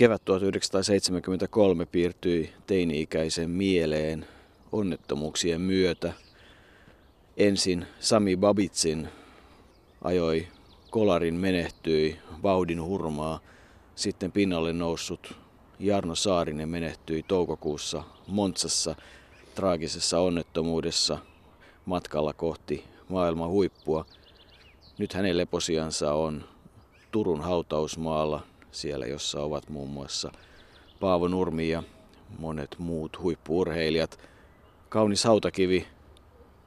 Kevät 1973 piirtyi teini-ikäisen mieleen onnettomuuksien myötä. Ensin Sami Babitsin ajoi kolarin menehtyi vauhdin hurmaa. Sitten pinnalle noussut Jarno Saarinen menehtyi toukokuussa Montsassa traagisessa onnettomuudessa matkalla kohti maailman huippua. Nyt hänen leposiansa on Turun hautausmaalla, siellä jossa ovat muun muassa Paavo Nurmi ja monet muut huippuurheilijat. Kaunis hautakivi,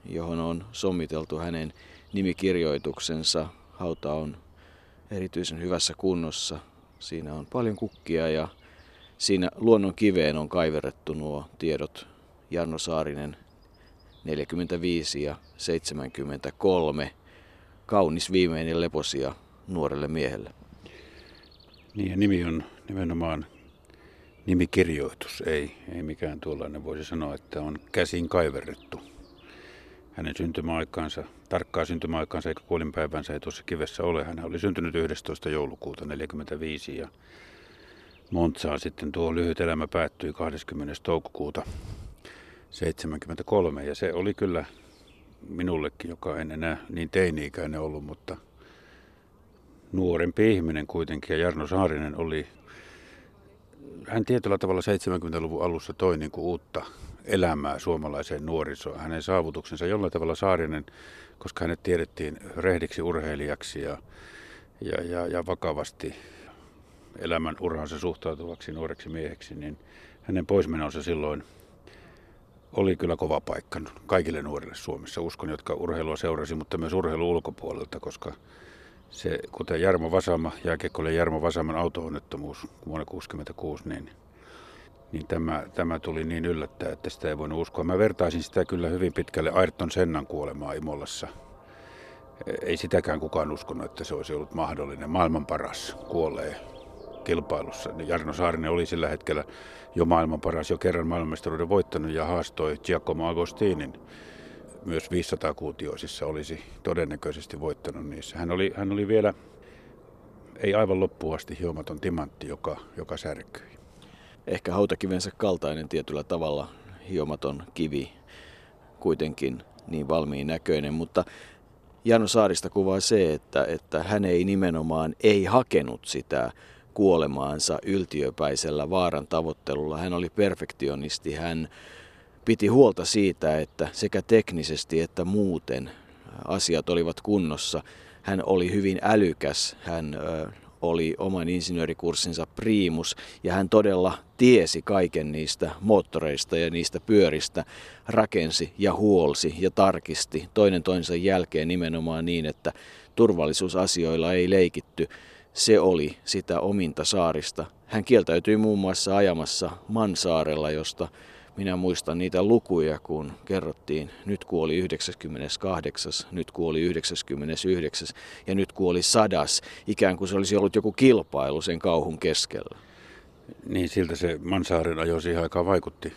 johon on sommiteltu hänen nimikirjoituksensa. Hauta on erityisen hyvässä kunnossa. Siinä on paljon kukkia ja siinä luonnon kiveen on kaiverrettu nuo tiedot Jarno Saarinen 45 ja 73. Kaunis viimeinen leposia nuorelle miehelle. Niin ja nimi on nimenomaan nimikirjoitus, ei, ei mikään tuollainen voisi sanoa, että on käsin kaiverrettu. Hänen syntymäaikaansa, tarkkaa syntymäaikaansa eikä kuolinpäivänsä ei tuossa kivessä ole. Hän oli syntynyt 11. joulukuuta 1945 ja Montsaan sitten tuo lyhyt elämä päättyi 20. toukokuuta 73 ja se oli kyllä minullekin, joka en enää niin teini-ikäinen ollut, mutta nuorempi ihminen kuitenkin. Ja Jarno Saarinen oli, hän tietyllä tavalla 70-luvun alussa toi niin kuin uutta elämää suomalaiseen nuorisoon. Hänen saavutuksensa jollain tavalla Saarinen, koska hänet tiedettiin rehdiksi urheilijaksi ja, ja, ja, ja vakavasti elämän uransa suhtautuvaksi nuoreksi mieheksi, niin hänen poismenonsa silloin oli kyllä kova paikka kaikille nuorille Suomessa, uskon, jotka urheilua seurasi, mutta myös urheilu ulkopuolelta, koska se, kuten Jarmo Vasama, jääkiekkoille Jarmo Vasaman auto-onnettomuus vuonna 1966, niin, niin tämä, tämä tuli niin yllättää, että sitä ei voinut uskoa. Mä vertaisin sitä kyllä hyvin pitkälle Ayrton Sennan kuolemaa Imolassa. Ei sitäkään kukaan uskonut, että se olisi ollut mahdollinen. Maailman paras kuolee kilpailussa. Jarno Saarinen oli sillä hetkellä jo maailman paras, jo kerran maailmanmestaruuden voittanut ja haastoi Giacomo Agostinin myös 500-kuutioisissa olisi todennäköisesti voittanut niissä. Hän oli, hän oli vielä, ei aivan loppuun asti hiomaton timantti, joka, joka särkyi. Ehkä hautakivensä kaltainen tietyllä tavalla hiomaton kivi, kuitenkin niin valmiin näköinen, mutta Jano Saarista kuvaa se, että, että hän ei nimenomaan ei hakenut sitä kuolemaansa yltiöpäisellä vaaran tavoittelulla. Hän oli perfektionisti, hän piti huolta siitä, että sekä teknisesti että muuten asiat olivat kunnossa. Hän oli hyvin älykäs, hän oli oman insinöörikurssinsa priimus ja hän todella tiesi kaiken niistä moottoreista ja niistä pyöristä, rakensi ja huolsi ja tarkisti toinen toisensa jälkeen nimenomaan niin, että turvallisuusasioilla ei leikitty. Se oli sitä ominta saarista. Hän kieltäytyi muun muassa ajamassa Mansaarella, josta minä muistan niitä lukuja, kun kerrottiin, nyt kuoli 98, nyt kuoli 99 ja nyt kuoli sadas, ikään kuin se olisi ollut joku kilpailu sen kauhun keskellä. Niin, siltä se Mansaaren ajo siihen aikaan vaikutti.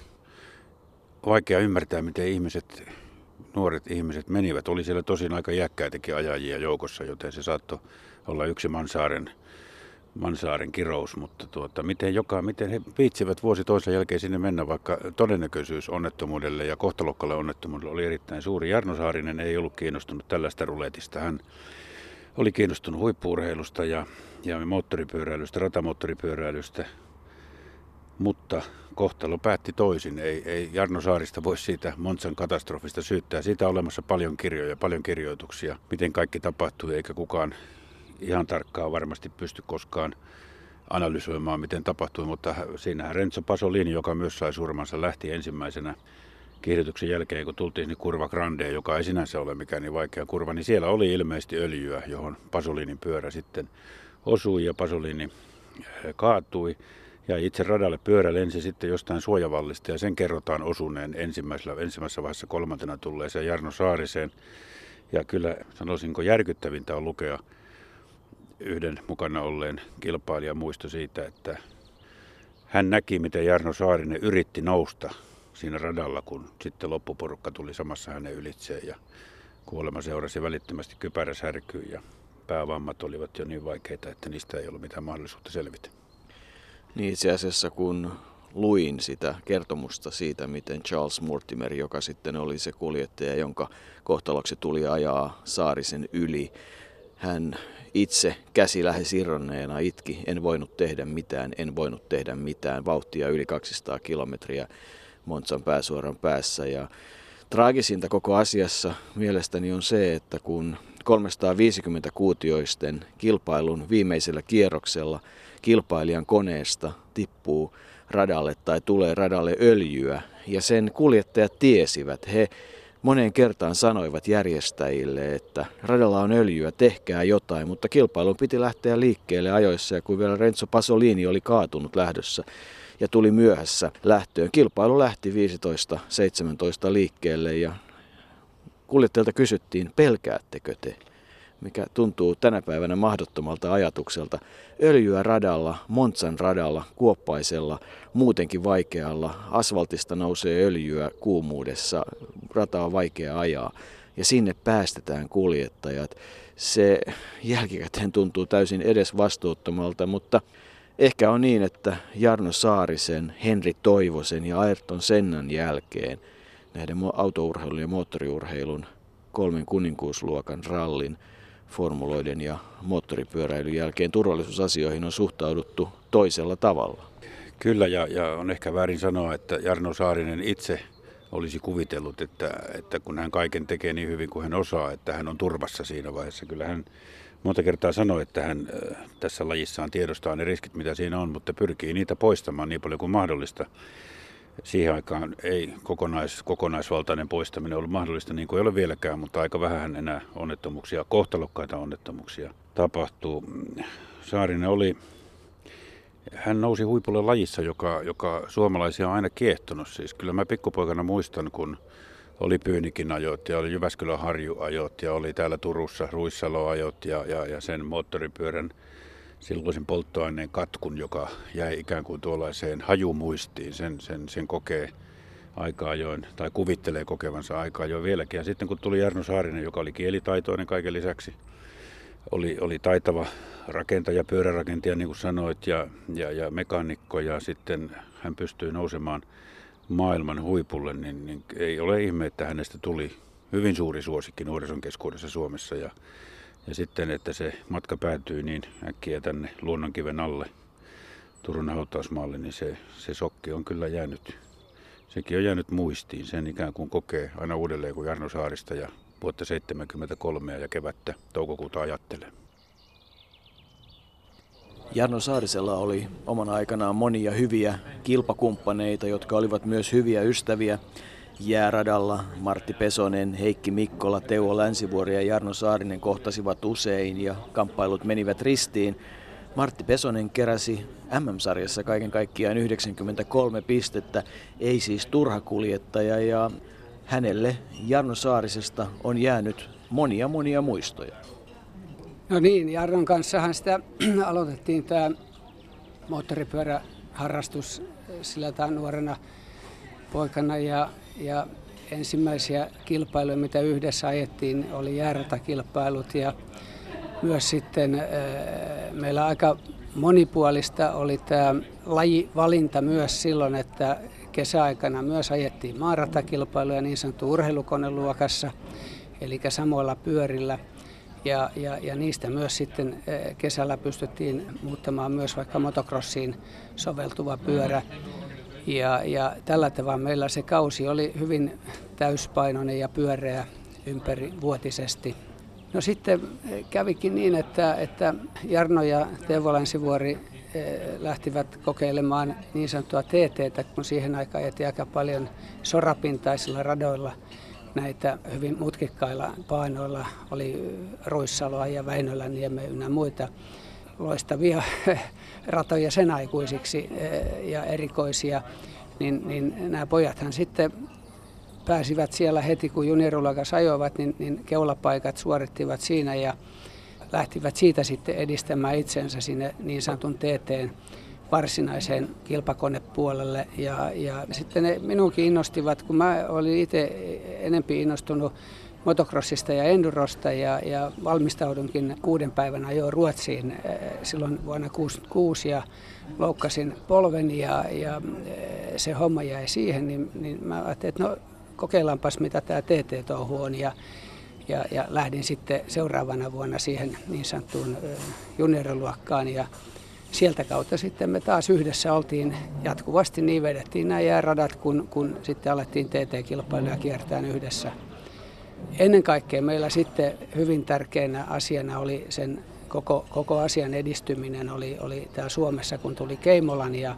Vaikea ymmärtää, miten ihmiset, nuoret ihmiset menivät. Oli siellä tosin aika jäkkäitäkin ajajia joukossa, joten se saattoi olla yksi Mansaaren Mansaaren kirous, mutta tuota, miten, joka, miten he viitsivät vuosi toisen jälkeen sinne mennä, vaikka todennäköisyys onnettomuudelle ja kohtalokkalle onnettomuudelle oli erittäin suuri. Jarno Saarinen ei ollut kiinnostunut tällaista ruletista. Hän oli kiinnostunut huippuurheilusta ja, ja moottoripyöräilystä, ratamoottoripyöräilystä, mutta kohtalo päätti toisin. Ei, ei Jarno Saarista voi siitä Montsan katastrofista syyttää. Siitä on olemassa paljon kirjoja, paljon kirjoituksia, miten kaikki tapahtui, eikä kukaan ihan tarkkaan varmasti pysty koskaan analysoimaan, miten tapahtui, mutta siinähän Renzo Pasolini, joka myös sai surmansa, lähti ensimmäisenä kiihdytyksen jälkeen, kun tultiin niin kurva Grandeen, joka ei sinänsä ole mikään niin vaikea kurva, niin siellä oli ilmeisesti öljyä, johon Pasolinin pyörä sitten osui ja Pasolini eh, kaatui. Ja itse radalle pyörä lensi sitten jostain suojavallista ja sen kerrotaan osuneen ensimmäisessä, ensimmäisessä vaiheessa kolmantena tulleeseen Jarno Saariseen. Ja kyllä sanoisinko järkyttävintä on lukea yhden mukana olleen kilpailijan muisto siitä, että hän näki, miten Jarno Saarinen yritti nousta siinä radalla, kun sitten loppuporukka tuli samassa hänen ylitseen ja kuolema seurasi välittömästi kypäräsärkyyn ja päävammat olivat jo niin vaikeita, että niistä ei ollut mitään mahdollisuutta selvitä. Niin itse asiassa kun luin sitä kertomusta siitä, miten Charles Mortimer, joka sitten oli se kuljettaja, jonka kohtaloksi tuli ajaa Saarisen yli, hän itse käsi lähes irronneena itki, en voinut tehdä mitään, en voinut tehdä mitään, vauhtia yli 200 kilometriä Monsan pääsuoran päässä. Ja Traagisinta koko asiassa mielestäni on se, että kun 350 kuutioisten kilpailun viimeisellä kierroksella kilpailijan koneesta tippuu radalle tai tulee radalle öljyä ja sen kuljettajat tiesivät, he moneen kertaan sanoivat järjestäjille, että radalla on öljyä, tehkää jotain, mutta kilpailun piti lähteä liikkeelle ajoissa ja kun vielä Renzo Pasolini oli kaatunut lähdössä ja tuli myöhässä lähtöön. Kilpailu lähti 15-17 liikkeelle ja kuljettajilta kysyttiin, pelkäättekö te? Mikä tuntuu tänä päivänä mahdottomalta ajatukselta. Öljyä radalla, Montsan radalla, kuoppaisella, muutenkin vaikealla. Asfaltista nousee öljyä kuumuudessa, rata on vaikea ajaa ja sinne päästetään kuljettajat. Se jälkikäteen tuntuu täysin edes vastuuttomalta, mutta ehkä on niin, että Jarno Saarisen, Henri Toivosen ja Ayrton Sennan jälkeen näiden autourheilun ja moottoriurheilun kolmen kuninkuusluokan rallin formuloiden ja moottoripyöräilyn jälkeen turvallisuusasioihin on suhtauduttu toisella tavalla. Kyllä, ja, ja on ehkä väärin sanoa, että Jarno Saarinen itse olisi kuvitellut, että, että kun hän kaiken tekee niin hyvin kuin hän osaa, että hän on turvassa siinä vaiheessa. Kyllä hän monta kertaa sanoi, että hän tässä lajissaan tiedostaa ne riskit, mitä siinä on, mutta pyrkii niitä poistamaan niin paljon kuin mahdollista siihen aikaan ei kokonais, kokonaisvaltainen poistaminen ollut mahdollista, niin kuin ei ole vieläkään, mutta aika vähän enää onnettomuuksia, kohtalokkaita onnettomuuksia tapahtuu. Saarinen oli, hän nousi huipulle lajissa, joka, joka suomalaisia on aina kiehtonut. Siis kyllä mä pikkupoikana muistan, kun oli Pyynikin ajot ja oli Jyväskylän Harju ajot ja oli täällä Turussa Ruissalo ajot ja, ja, ja sen moottoripyörän silloisen polttoaineen katkun, joka jäi ikään kuin tuollaiseen hajumuistiin. Sen, sen, sen kokee aika ajoin, tai kuvittelee kokevansa aika ajoin vieläkin. Ja sitten kun tuli Jarno Saarinen, joka oli kielitaitoinen kaiken lisäksi, oli, oli taitava rakentaja, pyörärakentaja, niin kuin sanoit, ja, ja, ja mekaanikko, ja sitten hän pystyi nousemaan maailman huipulle, niin, niin ei ole ihme, että hänestä tuli hyvin suuri suosikki nuorison keskuudessa Suomessa. Ja ja sitten, että se matka päätyy niin äkkiä tänne luonnonkiven alle Turun hautausmaalle, niin se, se sokki on kyllä jäänyt, sekin on jäänyt muistiin. Sen ikään kuin kokee aina uudelleen kuin Jarno Saarista ja vuotta 73 ja kevättä toukokuuta ajattelee. Jarno Saarisella oli omana aikanaan monia hyviä kilpakumppaneita, jotka olivat myös hyviä ystäviä jääradalla Martti Pesonen, Heikki Mikkola, Teuvo Länsivuori ja Jarno Saarinen kohtasivat usein ja kamppailut menivät ristiin. Martti Pesonen keräsi MM-sarjassa kaiken kaikkiaan 93 pistettä, ei siis turha kuljettaja ja hänelle Jarno Saarisesta on jäänyt monia monia muistoja. No niin, Jarnon kanssahan sitä aloitettiin tämä moottoripyöräharrastus sillä nuorena poikana ja ja ensimmäisiä kilpailuja, mitä yhdessä ajettiin, oli jääratakilpailut ja myös sitten äh, meillä aika monipuolista oli tämä lajivalinta myös silloin, että kesäaikana myös ajettiin maaratakilpailuja niin sanottu urheilukoneluokassa, eli samoilla pyörillä. Ja, ja, ja niistä myös sitten äh, kesällä pystyttiin muuttamaan myös vaikka motocrossiin soveltuva pyörä. Ja, ja tällä tavalla meillä se kausi oli hyvin täyspainoinen ja pyöreä ympäri vuotisesti. No sitten kävikin niin, että, että Jarno ja Teuvo Länsivuori eh, lähtivät kokeilemaan niin sanottua TT, kun siihen aikaan ajettiin aika paljon sorapintaisilla radoilla näitä hyvin mutkikkailla painoilla. Oli Ruissaloa ja Väinölänniemeä ynnä muita loistavia ratoja sen aikuisiksi eh, ja erikoisia, niin, niin nämä pojathan sitten pääsivät siellä heti, kun junioriluokas ajoivat, niin, niin keulapaikat suorittivat siinä ja lähtivät siitä sitten edistämään itsensä sinne niin sanotun TTn varsinaiseen kilpakonepuolelle. Ja, ja sitten ne minunkin innostivat, kun mä olin itse enempi innostunut motocrossista ja endurosta ja, ja valmistaudunkin kuuden päivän ajoin Ruotsiin eh, silloin vuonna 1966 ja loukkasin polven ja, ja eh, se homma jäi siihen, niin, niin mä ajattelin, että no kokeillaanpas mitä tämä TT-touhu on ja, ja, ja lähdin sitten seuraavana vuonna siihen niin sanottuun eh, junioriluokkaan ja sieltä kautta sitten me taas yhdessä oltiin jatkuvasti, niin vedettiin nämä jääradat, kun, kun sitten alettiin TT-kilpailuja kiertää yhdessä. Ennen kaikkea meillä sitten hyvin tärkeänä asiana oli sen koko, koko asian edistyminen oli, oli täällä Suomessa, kun tuli Keimolan ja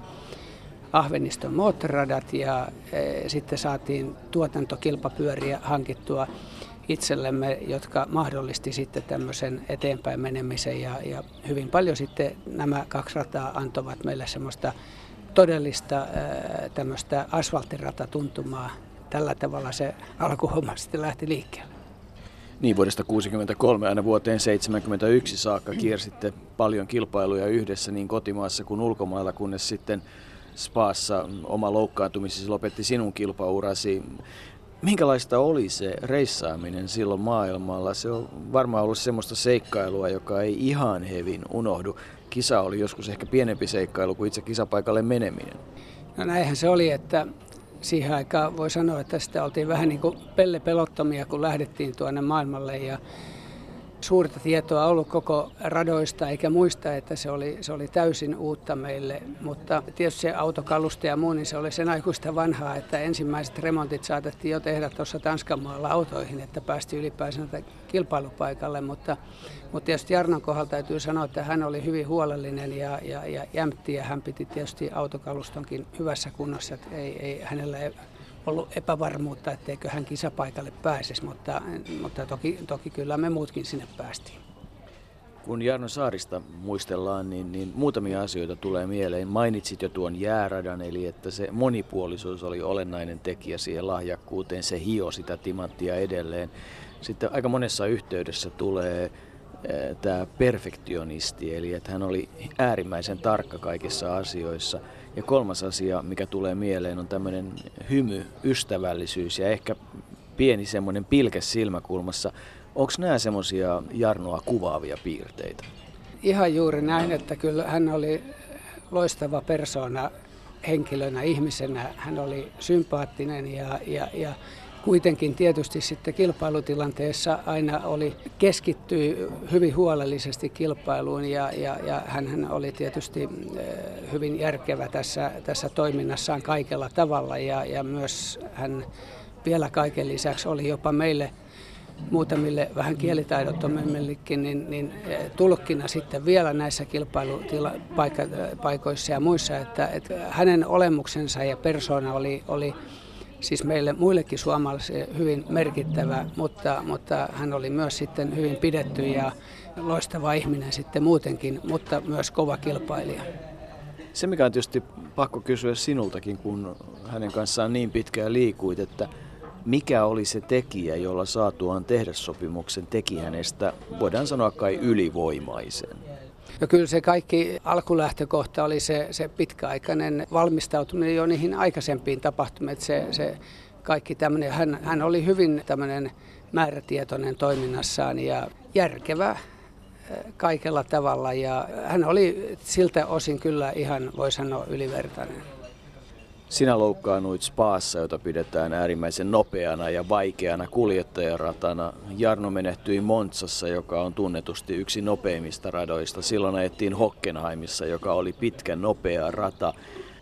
Ahveniston moottoriradat ja e, sitten saatiin tuotantokilpapyöriä hankittua itsellemme, jotka mahdollisti sitten tämmöisen eteenpäin menemisen ja, ja hyvin paljon sitten nämä kaksi rataa antoivat meille semmoista todellista ää, tämmöistä asfalttiratatuntumaa. Tällä tavalla se alkuhomma sitten lähti liikkeelle. Niin, vuodesta 1963 aina vuoteen 1971 saakka kiersitte paljon kilpailuja yhdessä niin kotimaassa kuin ulkomailla, kunnes sitten Spaassa oma loukkaantumisesi lopetti sinun kilpaurasi. Minkälaista oli se reissaaminen silloin maailmalla? Se on varmaan ollut semmoista seikkailua, joka ei ihan hevin unohdu. Kisa oli joskus ehkä pienempi seikkailu kuin itse kisapaikalle meneminen. No näinhän se oli, että siihen aikaan voi sanoa, että sitä oltiin vähän niin kuin pelle pelottomia, kun lähdettiin tuonne maailmalle. Ja suurta tietoa ollut koko radoista, eikä muista, että se oli, se oli täysin uutta meille. Mutta tietysti se autokalusta ja muu, niin se oli sen aikuista vanhaa, että ensimmäiset remontit saatettiin jo tehdä tuossa Tanskan maalla autoihin, että päästi ylipäänsä kilpailupaikalle. Mutta, mutta tietysti Jarnon kohdalla täytyy sanoa, että hän oli hyvin huolellinen ja, ja, ja jämpti ja hän piti tietysti autokalustonkin hyvässä kunnossa, että ei, ei hänellä ollut epävarmuutta, etteikö hän kisapaikalle pääsisi, mutta, mutta toki, toki kyllä me muutkin sinne päästiin. Kun Jarno Saarista muistellaan, niin, niin muutamia asioita tulee mieleen. Mainitsit jo tuon jääradan, eli että se monipuolisuus oli olennainen tekijä siihen lahjakkuuteen. Se hio sitä timanttia edelleen. Sitten aika monessa yhteydessä tulee eh, tämä perfektionisti, eli että hän oli äärimmäisen tarkka kaikissa asioissa – ja kolmas asia, mikä tulee mieleen, on tämmöinen hymy, ystävällisyys ja ehkä pieni semmoinen pilke silmäkulmassa. Onko nämä semmoisia Jarnoa kuvaavia piirteitä? Ihan juuri näin, että kyllä hän oli loistava persona henkilönä, ihmisenä. Hän oli sympaattinen ja, ja, ja kuitenkin tietysti sitten kilpailutilanteessa aina oli keskittyi hyvin huolellisesti kilpailuun ja, ja, ja hän oli tietysti eh, hyvin järkevä tässä, tässä toiminnassaan kaikella tavalla ja, ja myös hän vielä kaiken lisäksi oli jopa meille muutamille vähän kielitaidottomimmillekin, niin, niin eh, tulkkina sitten vielä näissä kilpailupaikoissa ja muissa, että, että hänen olemuksensa ja persoona oli, oli siis meille muillekin suomalaisille hyvin merkittävä, mutta, mutta hän oli myös sitten hyvin pidetty ja loistava ihminen sitten muutenkin, mutta myös kova kilpailija. Se mikä on tietysti pakko kysyä sinultakin, kun hänen kanssaan niin pitkään liikuit, että mikä oli se tekijä, jolla saatuaan tehdä sopimuksen teki hänestä, voidaan sanoa kai ylivoimaisen? No kyllä se kaikki alkulähtökohta oli se, se pitkäaikainen valmistautuminen jo niihin aikaisempiin tapahtumiin. Se, se kaikki tämmöinen, hän, hän oli hyvin tämmöinen määrätietoinen toiminnassaan ja järkevä eh, kaikella tavalla ja hän oli siltä osin kyllä ihan, voi sanoa, ylivertainen. Sinä loukkaannuit Spaassa, jota pidetään äärimmäisen nopeana ja vaikeana kuljettajaratana. Jarno menehtyi Montsassa, joka on tunnetusti yksi nopeimmista radoista. Silloin ajettiin Hockenheimissa, joka oli pitkä nopea rata.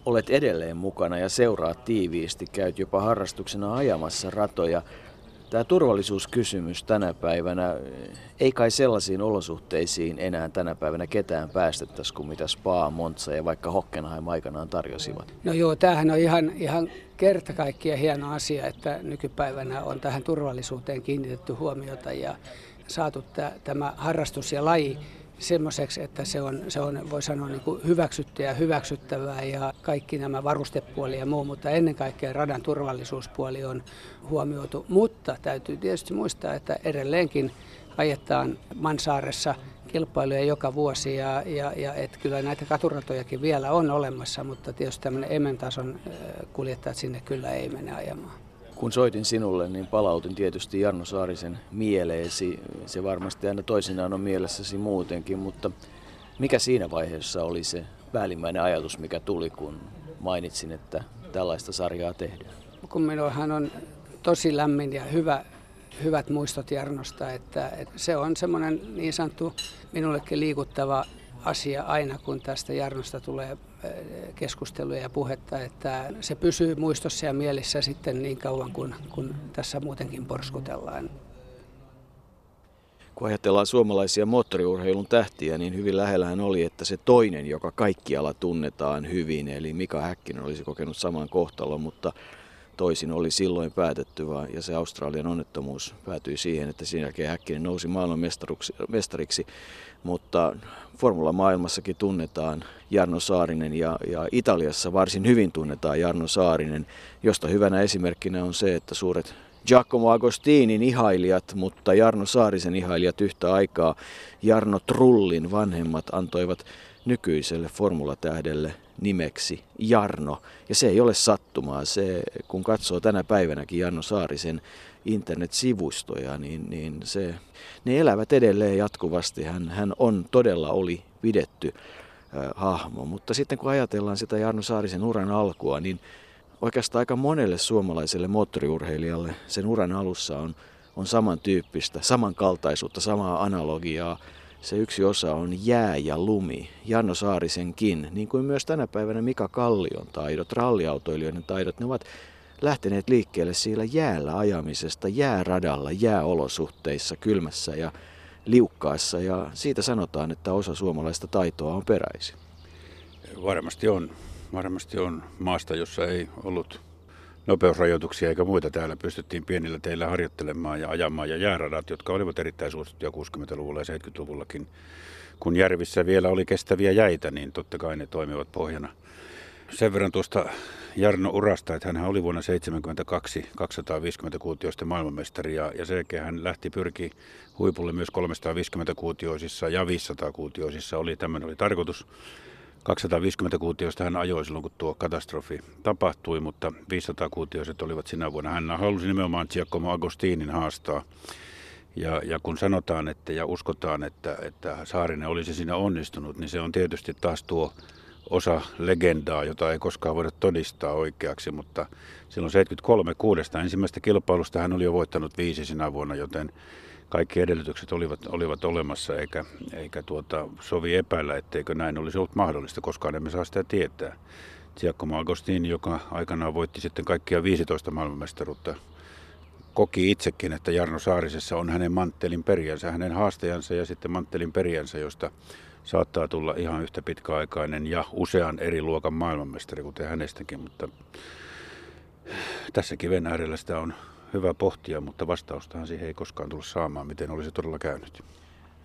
Olet edelleen mukana ja seuraat tiiviisti, käyt jopa harrastuksena ajamassa ratoja. Tämä turvallisuuskysymys tänä päivänä, ei kai sellaisiin olosuhteisiin enää tänä päivänä ketään päästettäisi kuin mitä Spa, Monza ja vaikka Hockenheim aikanaan tarjosivat. No joo, tämähän on ihan, ihan kerta kaikkiaan hieno asia, että nykypäivänä on tähän turvallisuuteen kiinnitetty huomiota ja saatu tämä harrastus ja laji semmoiseksi, että se on, se on voi sanoa, niin kuin hyväksytty ja hyväksyttävää ja kaikki nämä varustepuoli ja muu, mutta ennen kaikkea radan turvallisuuspuoli on huomioitu. Mutta täytyy tietysti muistaa, että edelleenkin ajetaan Mansaaressa kilpailuja joka vuosi ja, ja, ja et kyllä näitä katuratojakin vielä on olemassa, mutta tietysti tämmöinen ementason kuljettajat sinne kyllä ei mene ajamaan. Kun soitin sinulle, niin palautin tietysti Jarno Saarisen mieleesi. Se varmasti aina toisinaan on mielessäsi muutenkin, mutta mikä siinä vaiheessa oli se päällimmäinen ajatus, mikä tuli, kun mainitsin, että tällaista sarjaa tehdään? Kun minullahan on tosi lämmin ja hyvä, hyvät muistot Jarnosta, että, että se on semmoinen niin sanottu minullekin liikuttava asia aina, kun tästä Jarnosta tulee keskusteluja ja puhetta, että se pysyy muistossa ja mielissä sitten niin kauan, kun, kun tässä muutenkin porskutellaan. Kun ajatellaan suomalaisia moottoriurheilun tähtiä, niin hyvin lähellähän oli, että se toinen, joka kaikkialla tunnetaan hyvin, eli Mika Häkkinen olisi kokenut saman kohtalon, mutta toisin oli silloin päätetty, ja se Australian onnettomuus päätyi siihen, että sen jälkeen Häkkinen nousi maailmanmestariksi. Mutta formula-maailmassakin tunnetaan Jarno Saarinen ja, ja Italiassa varsin hyvin tunnetaan Jarno Saarinen, josta hyvänä esimerkkinä on se, että suuret Giacomo Agostinin ihailijat, mutta Jarno Saarisen ihailijat yhtä aikaa. Jarno Trullin vanhemmat antoivat nykyiselle formulatähdelle nimeksi Jarno. Ja se ei ole sattumaa. Se, kun katsoo tänä päivänäkin Jarno Saarisen internetsivustoja, niin, niin se, ne elävät edelleen jatkuvasti. Hän, hän on todella oli pidetty äh, hahmo. Mutta sitten kun ajatellaan sitä Jarno Saarisen uran alkua, niin oikeastaan aika monelle suomalaiselle moottoriurheilijalle sen uran alussa on, on samantyyppistä, samankaltaisuutta, samaa analogiaa. Se yksi osa on jää ja lumi, Janno Saarisenkin, niin kuin myös tänä päivänä Mika Kallion taidot, ralliautoilijoiden taidot, ne ovat lähteneet liikkeelle siellä jäällä ajamisesta, jääradalla, jääolosuhteissa, kylmässä ja liukkaassa. Ja siitä sanotaan, että osa suomalaista taitoa on peräisin. Varmasti on varmasti on maasta, jossa ei ollut nopeusrajoituksia eikä muita. Täällä pystyttiin pienillä teillä harjoittelemaan ja ajamaan. Ja jääradat, jotka olivat erittäin suosittuja 60-luvulla ja 70-luvullakin, kun järvissä vielä oli kestäviä jäitä, niin totta kai ne toimivat pohjana. Sen verran tuosta Jarno urasta, että hän oli vuonna 1972 250 kuutioista maailmanmestari ja, ja sen hän lähti pyrki huipulle myös 350 kuutioisissa ja 500 kuutioisissa. Oli, tämmöinen oli tarkoitus. 250 kuutioista hän ajoi silloin, kun tuo katastrofi tapahtui, mutta 500 kuutioiset olivat sinä vuonna. Hän halusi nimenomaan Giacomo Agostinin haastaa. Ja, ja kun sanotaan että, ja uskotaan, että, että Saarinen olisi siinä onnistunut, niin se on tietysti taas tuo osa legendaa, jota ei koskaan voida todistaa oikeaksi, mutta silloin 73 kuudesta ensimmäistä kilpailusta hän oli jo voittanut viisi sinä vuonna, joten kaikki edellytykset olivat, olivat olemassa, eikä, eikä tuota, sovi epäillä, etteikö näin olisi ollut mahdollista, koska emme saa sitä tietää. Giacomo Agostini, joka aikanaan voitti sitten kaikkia 15 maailmanmestaruutta, koki itsekin, että Jarno Saarisessa on hänen manttelin perijänsä, hänen haastajansa ja sitten manttelin perijänsä, josta saattaa tulla ihan yhtä pitkäaikainen ja usean eri luokan maailmanmestari, kuten hänestäkin, mutta tässä kiven äärellä sitä on hyvä pohtia, mutta vastaustahan siihen ei koskaan tullut saamaan, miten olisi todella käynyt.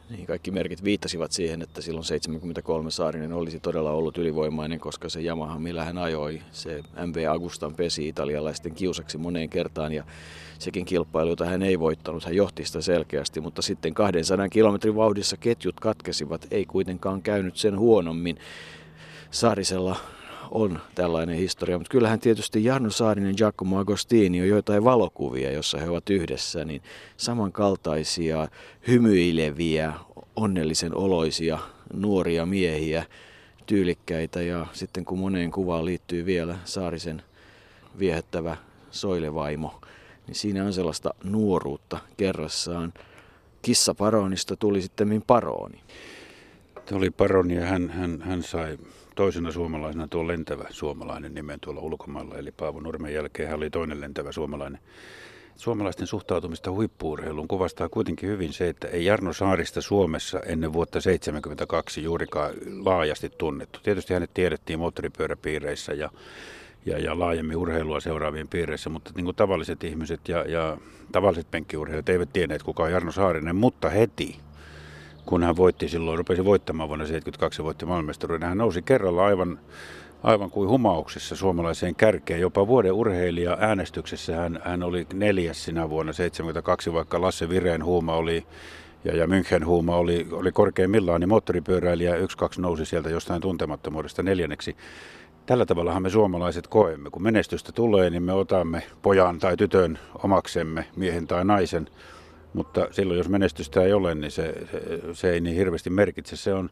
Niin, kaikki merkit viittasivat siihen, että silloin 73 Saarinen olisi todella ollut ylivoimainen, koska se Yamaha, millä hän ajoi, se MV Agustan pesi italialaisten kiusaksi moneen kertaan ja sekin kilpailu, jota hän ei voittanut, hän johti sitä selkeästi, mutta sitten 200 kilometrin vauhdissa ketjut katkesivat, ei kuitenkaan käynyt sen huonommin. Saarisella on tällainen historia. Mutta kyllähän tietysti Jarno Saarinen ja Giacomo Agostini on joitain valokuvia, jossa he ovat yhdessä, niin samankaltaisia, hymyileviä, onnellisen oloisia nuoria miehiä, tyylikkäitä ja sitten kun moneen kuvaan liittyy vielä Saarisen viehättävä soilevaimo, niin siinä on sellaista nuoruutta kerrassaan. Kissa Paronista tuli sitten Paroni. Tuli Paroni ja hän, hän, hän sai toisena suomalaisena tuo lentävä suomalainen nimen tuolla ulkomailla, eli Paavo Nurmen jälkeen hän oli toinen lentävä suomalainen. Suomalaisten suhtautumista huippuurheiluun kuvastaa kuitenkin hyvin se, että ei Jarno Saarista Suomessa ennen vuotta 1972 juurikaan laajasti tunnettu. Tietysti hänet tiedettiin moottoripyöräpiireissä ja, ja, ja laajemmin urheilua seuraavien piireissä, mutta niin kuin tavalliset ihmiset ja, ja tavalliset penkkiurheilijat eivät tienneet kuka on Jarno Saarinen, mutta heti kun hän voitti silloin, rupesi voittamaan vuonna 1972 ja voitti maailmanmestaruuden. Hän nousi kerralla aivan, aivan kuin humauksessa suomalaiseen kärkeen. Jopa vuoden urheilija äänestyksessä hän, hän oli neljäs sinä vuonna 1972, vaikka Lasse Vireen huuma oli ja, ja München huuma oli, oli korkeimmillaan, niin moottoripyöräilijä 1-2 nousi sieltä jostain tuntemattomuudesta neljänneksi. Tällä tavallahan me suomalaiset koemme. Kun menestystä tulee, niin me otamme pojan tai tytön omaksemme, miehen tai naisen. Mutta silloin, jos menestystä ei ole, niin se, se, se ei niin hirveästi merkitse. Se on,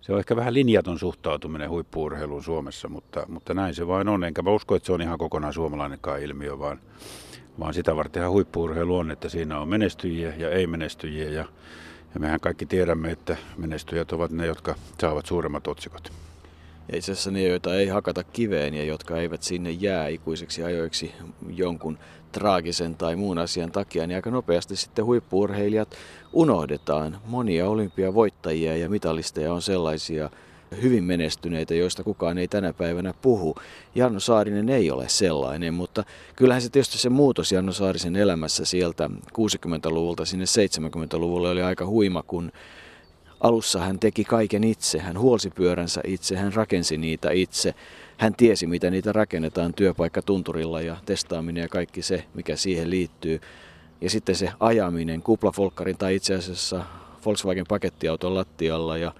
se on ehkä vähän linjaton suhtautuminen huippuurheiluun Suomessa, mutta, mutta näin se vain on. Enkä mä usko, että se on ihan kokonaan suomalainenkaan ilmiö, vaan, vaan sitä vartenhan huippuurheilu on, että siinä on menestyjiä ja ei-menestyjiä. Ja, ja mehän kaikki tiedämme, että menestyjät ovat ne, jotka saavat suuremmat otsikot. Ja itse asiassa ne, joita ei hakata kiveen ja jotka eivät sinne jää ikuisiksi ajoiksi jonkun traagisen tai muun asian takia, niin aika nopeasti sitten huippuurheilijat unohdetaan. Monia olympiavoittajia ja mitalisteja on sellaisia hyvin menestyneitä, joista kukaan ei tänä päivänä puhu. Janno Saarinen ei ole sellainen, mutta kyllähän se tietysti se muutos Janno Saarisen elämässä sieltä 60-luvulta sinne 70-luvulle oli aika huima, kun Alussa hän teki kaiken itse, hän huolsi pyöränsä itse, hän rakensi niitä itse. Hän tiesi, mitä niitä rakennetaan työpaikkatunturilla ja testaaminen ja kaikki se, mikä siihen liittyy. Ja sitten se ajaminen kuplafolkkarin tai itse asiassa Volkswagen pakettiauton lattialla ja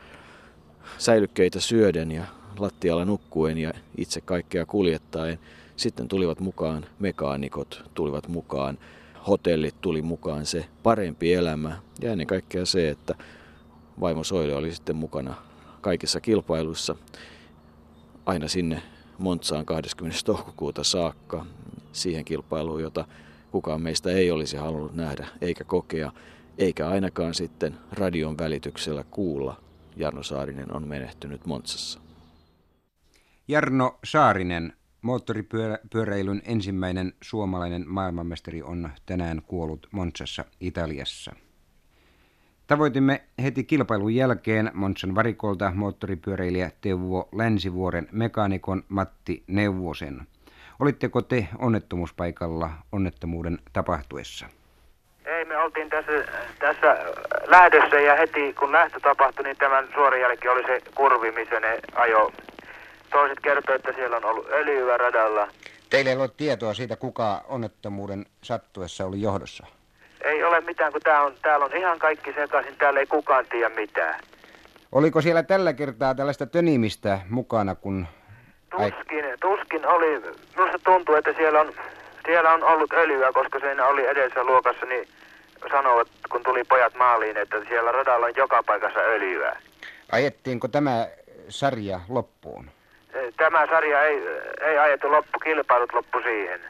säilykkeitä syöden ja lattialla nukkuen ja itse kaikkea kuljettaen. Sitten tulivat mukaan mekaanikot, tulivat mukaan hotellit, tuli mukaan se parempi elämä ja ennen kaikkea se, että vaimo Soile oli sitten mukana kaikissa kilpailuissa aina sinne Montsaan 20. toukokuuta saakka siihen kilpailuun, jota kukaan meistä ei olisi halunnut nähdä eikä kokea, eikä ainakaan sitten radion välityksellä kuulla. Jarno Saarinen on menehtynyt Montsassa. Jarno Saarinen, moottoripyöräilyn ensimmäinen suomalainen maailmanmestari on tänään kuollut Montsassa Italiassa. Tavoitimme heti kilpailun jälkeen Monsan varikolta moottoripyöräilijä Teuvo Länsivuoren mekaanikon Matti Neuvosen. Olitteko te onnettomuuspaikalla onnettomuuden tapahtuessa? Ei, me oltiin tässä, tässä lähdössä ja heti kun lähtö tapahtui, niin tämän suoran jälkeen oli se kurvi, missä ne ajo. Toiset kertoi, että siellä on ollut öljyä radalla. Teillä ei ole tietoa siitä, kuka onnettomuuden sattuessa oli johdossa? Ei ole mitään, kun tää on, täällä on ihan kaikki sekaisin. Täällä ei kukaan tiedä mitään. Oliko siellä tällä kertaa tällaista tönimistä mukana, kun... Tuskin, tuskin oli. Minusta tuntuu, että siellä on, siellä on ollut öljyä, koska siinä oli edessä luokassa, niin sanovat, kun tuli pojat maaliin, että siellä radalla on joka paikassa öljyä. Ajettiinko tämä sarja loppuun? Tämä sarja ei, ei ajettu loppu, kilpailut loppu siihen.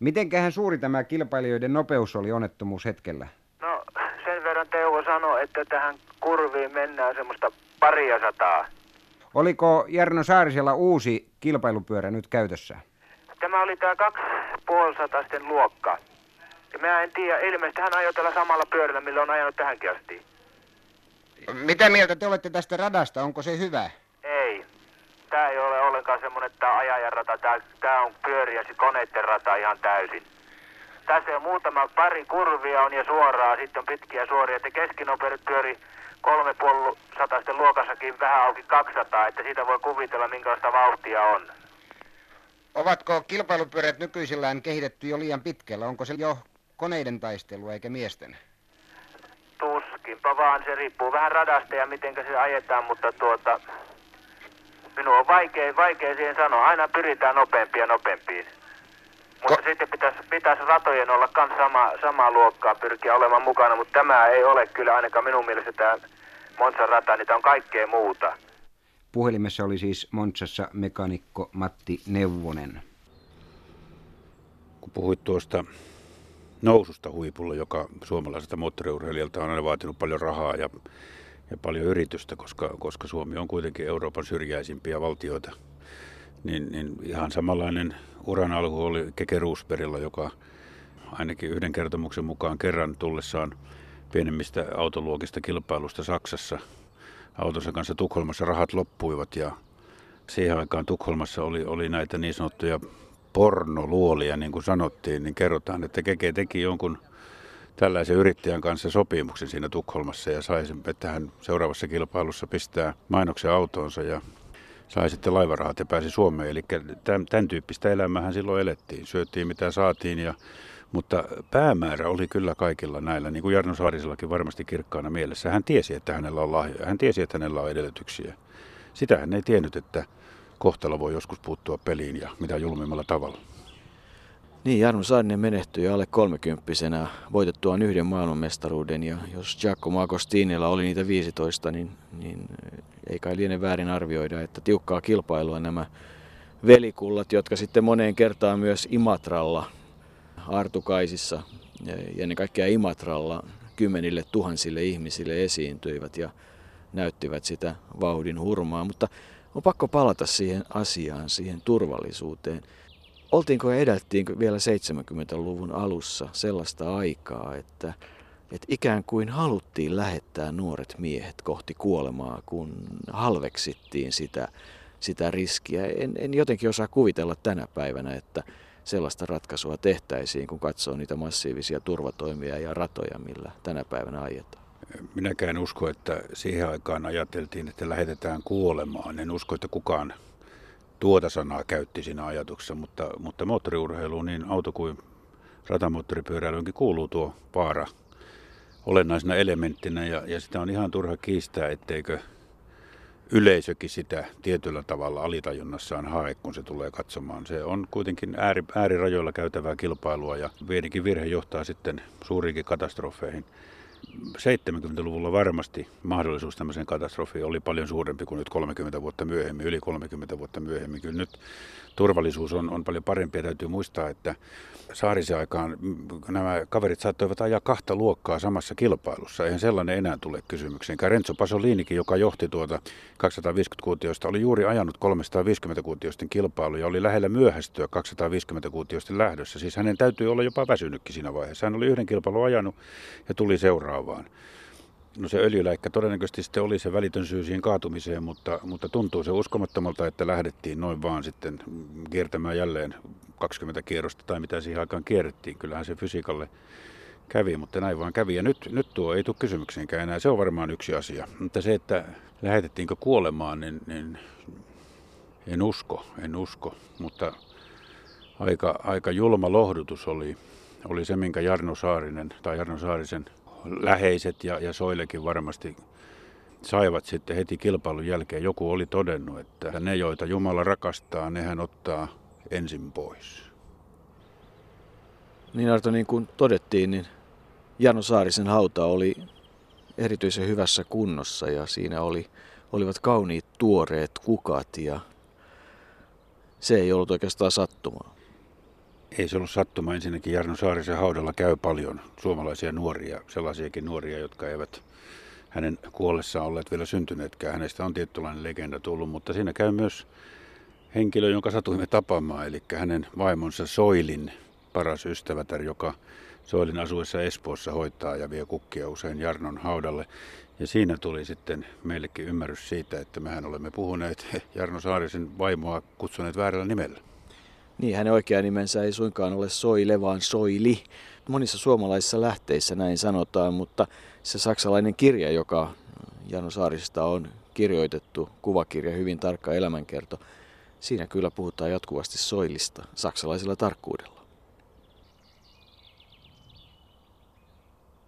Mitenkähän suuri tämä kilpailijoiden nopeus oli onnettomuushetkellä? No sen verran Teuvo sanoi, että tähän kurviin mennään semmoista paria sataa. Oliko Jarno Saarisella uusi kilpailupyörä nyt käytössä? Tämä oli tämä kaksi puolisataisten luokka. Ja mä en tiedä, ilmeisesti hän ajoi tällä samalla pyörällä, millä on ajanut tähänkin asti. Mitä mieltä te olette tästä radasta? Onko se hyvä? Ei. Tämä ei ole ollenkaan semmoinen, että tämä ajajan rata. Tämä, tämä on pyöriä ja koneiden rata ihan täysin. Tässä on muutama pari kurvia on ja suoraa, sitten on pitkiä suoria, että keskinopeudet pyöri kolme sataisten luokassakin vähän auki 200, että siitä voi kuvitella minkälaista vauhtia on. Ovatko kilpailupyörät nykyisillään kehitetty jo liian pitkällä? Onko se jo koneiden taistelua eikä miesten? Tuskinpa vaan, se riippuu vähän radasta ja miten se ajetaan, mutta tuota, minun on vaikea, vaikea siihen sanoa. Aina pyritään nopeampia nopeampiin. Mutta Ko- sitten pitäisi, pitäisi ratojen olla myös sama, samaa luokkaa pyrkiä olemaan mukana, mutta tämä ei ole kyllä ainakaan minun mielestä tämä Monsan rata, niin tämä on kaikkea muuta. Puhelimessa oli siis Monsassa mekanikko Matti Neuvonen. Kun puhuit tuosta noususta huipulla, joka suomalaiselta moottoriurheilijalta on aina vaatinut paljon rahaa ja, ja paljon yritystä, koska, koska Suomi on kuitenkin Euroopan syrjäisimpiä valtioita, niin, niin ihan samanlainen uran alku oli Keke Roosbergilla, joka ainakin yhden kertomuksen mukaan kerran tullessaan pienemmistä autoluokista kilpailusta Saksassa autonsa kanssa Tukholmassa rahat loppuivat ja siihen aikaan Tukholmassa oli, oli näitä niin sanottuja pornoluolia, niin kuin sanottiin, niin kerrotaan, että Keke teki jonkun tällaisen yrittäjän kanssa sopimuksen siinä Tukholmassa ja sai sen, että hän seuraavassa kilpailussa pistää mainoksen autoonsa ja sai sitten laivarahat ja pääsi Suomeen. Eli tämän, tämän tyyppistä elämää silloin elettiin. Syöttiin mitä saatiin, ja, mutta päämäärä oli kyllä kaikilla näillä, niin kuin Jarno Saarisellakin varmasti kirkkaana mielessä. Hän tiesi, että hänellä on lahjoja. Hän tiesi, että hänellä on edellytyksiä. Sitä hän ei tiennyt, että kohtalo voi joskus puuttua peliin ja mitä julmimmalla tavalla. Niin, Jarno Saarinen menehtyi alle kolmekymppisenä voitettuaan yhden maailmanmestaruuden ja jos Giacomo Agostinilla oli niitä 15, niin, niin ei kai liene väärin arvioida, että tiukkaa kilpailua nämä velikullat, jotka sitten moneen kertaan myös Imatralla, Artukaisissa ja ennen kaikkea Imatralla kymmenille tuhansille ihmisille esiintyivät ja näyttivät sitä vauhdin hurmaa, mutta on pakko palata siihen asiaan, siihen turvallisuuteen. Oltiinko ja edelttiinkö vielä 70-luvun alussa sellaista aikaa, että, että ikään kuin haluttiin lähettää nuoret miehet kohti kuolemaa, kun halveksittiin sitä, sitä riskiä. En, en jotenkin osaa kuvitella tänä päivänä, että sellaista ratkaisua tehtäisiin, kun katsoo niitä massiivisia turvatoimia ja ratoja, millä tänä päivänä ajetaan. Minäkään usko, että siihen aikaan ajateltiin, että lähetetään kuolemaan. En usko, että kukaan tuota sanaa käytti siinä ajatuksessa, mutta, mutta moottoriurheiluun niin auto kuin ratamoottoripyöräilyynkin kuuluu tuo vaara olennaisena elementtinä ja, ja sitä on ihan turha kiistää, etteikö yleisökin sitä tietyllä tavalla alitajunnassaan hae, kun se tulee katsomaan. Se on kuitenkin ääri, äärirajoilla käytävää kilpailua ja pienikin virhe johtaa sitten suuriinkin katastrofeihin. 70-luvulla varmasti mahdollisuus tämmöiseen katastrofiin oli paljon suurempi kuin nyt 30 vuotta myöhemmin, yli 30 vuotta myöhemmin. Kyllä nyt turvallisuus on, on paljon parempi ja täytyy muistaa, että saarisen aikaan nämä kaverit saattoivat ajaa kahta luokkaa samassa kilpailussa. Eihän sellainen enää tule kysymykseen. Renzo Pasolinikin, joka johti tuota 250-kuutioista, oli juuri ajanut 350-kuutioisten kilpailu ja oli lähellä myöhästyä 250-kuutioisten lähdössä. Siis hänen täytyy olla jopa väsynytkin siinä vaiheessa. Hän oli yhden kilpailun ajanut ja tuli seuraavaan. No se öljyläikkä todennäköisesti sitten oli se välitön syy siihen kaatumiseen, mutta, mutta tuntuu se uskomattomalta, että lähdettiin noin vaan sitten kiertämään jälleen 20 kierrosta tai mitä siihen aikaan kierrettiin. Kyllähän se fysiikalle kävi, mutta näin vaan kävi. Ja nyt, nyt tuo ei tule kysymykseenkään enää. Se on varmaan yksi asia. Mutta se, että lähetettiinkö kuolemaan, niin, niin en usko, en usko. Mutta aika, aika julma lohdutus oli, oli se, minkä Jarno Saarinen tai Jarno Saarisen läheiset ja, ja Soilekin varmasti saivat sitten heti kilpailun jälkeen. Joku oli todennut, että ne, joita Jumala rakastaa, nehän ottaa ensin pois. Niin Arto, niin kuin todettiin, niin Jano Saarisen hauta oli erityisen hyvässä kunnossa ja siinä oli, olivat kauniit tuoreet kukat ja se ei ollut oikeastaan sattumaa. Ei se ollut sattuma. Ensinnäkin Jarno Saarisen haudalla käy paljon suomalaisia nuoria, sellaisiakin nuoria, jotka eivät hänen kuollessaan olleet vielä syntyneetkään. Hänestä on tietynlainen legenda tullut, mutta siinä käy myös henkilö, jonka satuimme tapaamaan, eli hänen vaimonsa Soilin paras ystävätär, joka Soilin asuessa Espoossa hoitaa ja vie kukkia usein Jarnon haudalle. Ja siinä tuli sitten meillekin ymmärrys siitä, että mehän olemme puhuneet Jarno Saarisen vaimoa kutsuneet väärällä nimellä. Niin, hänen oikea nimensä ei suinkaan ole Soile, vaan Soili. Monissa suomalaisissa lähteissä näin sanotaan, mutta se saksalainen kirja, joka Jano Saarisesta on kirjoitettu, kuvakirja, hyvin tarkka elämänkerto, siinä kyllä puhutaan jatkuvasti Soilista saksalaisella tarkkuudella.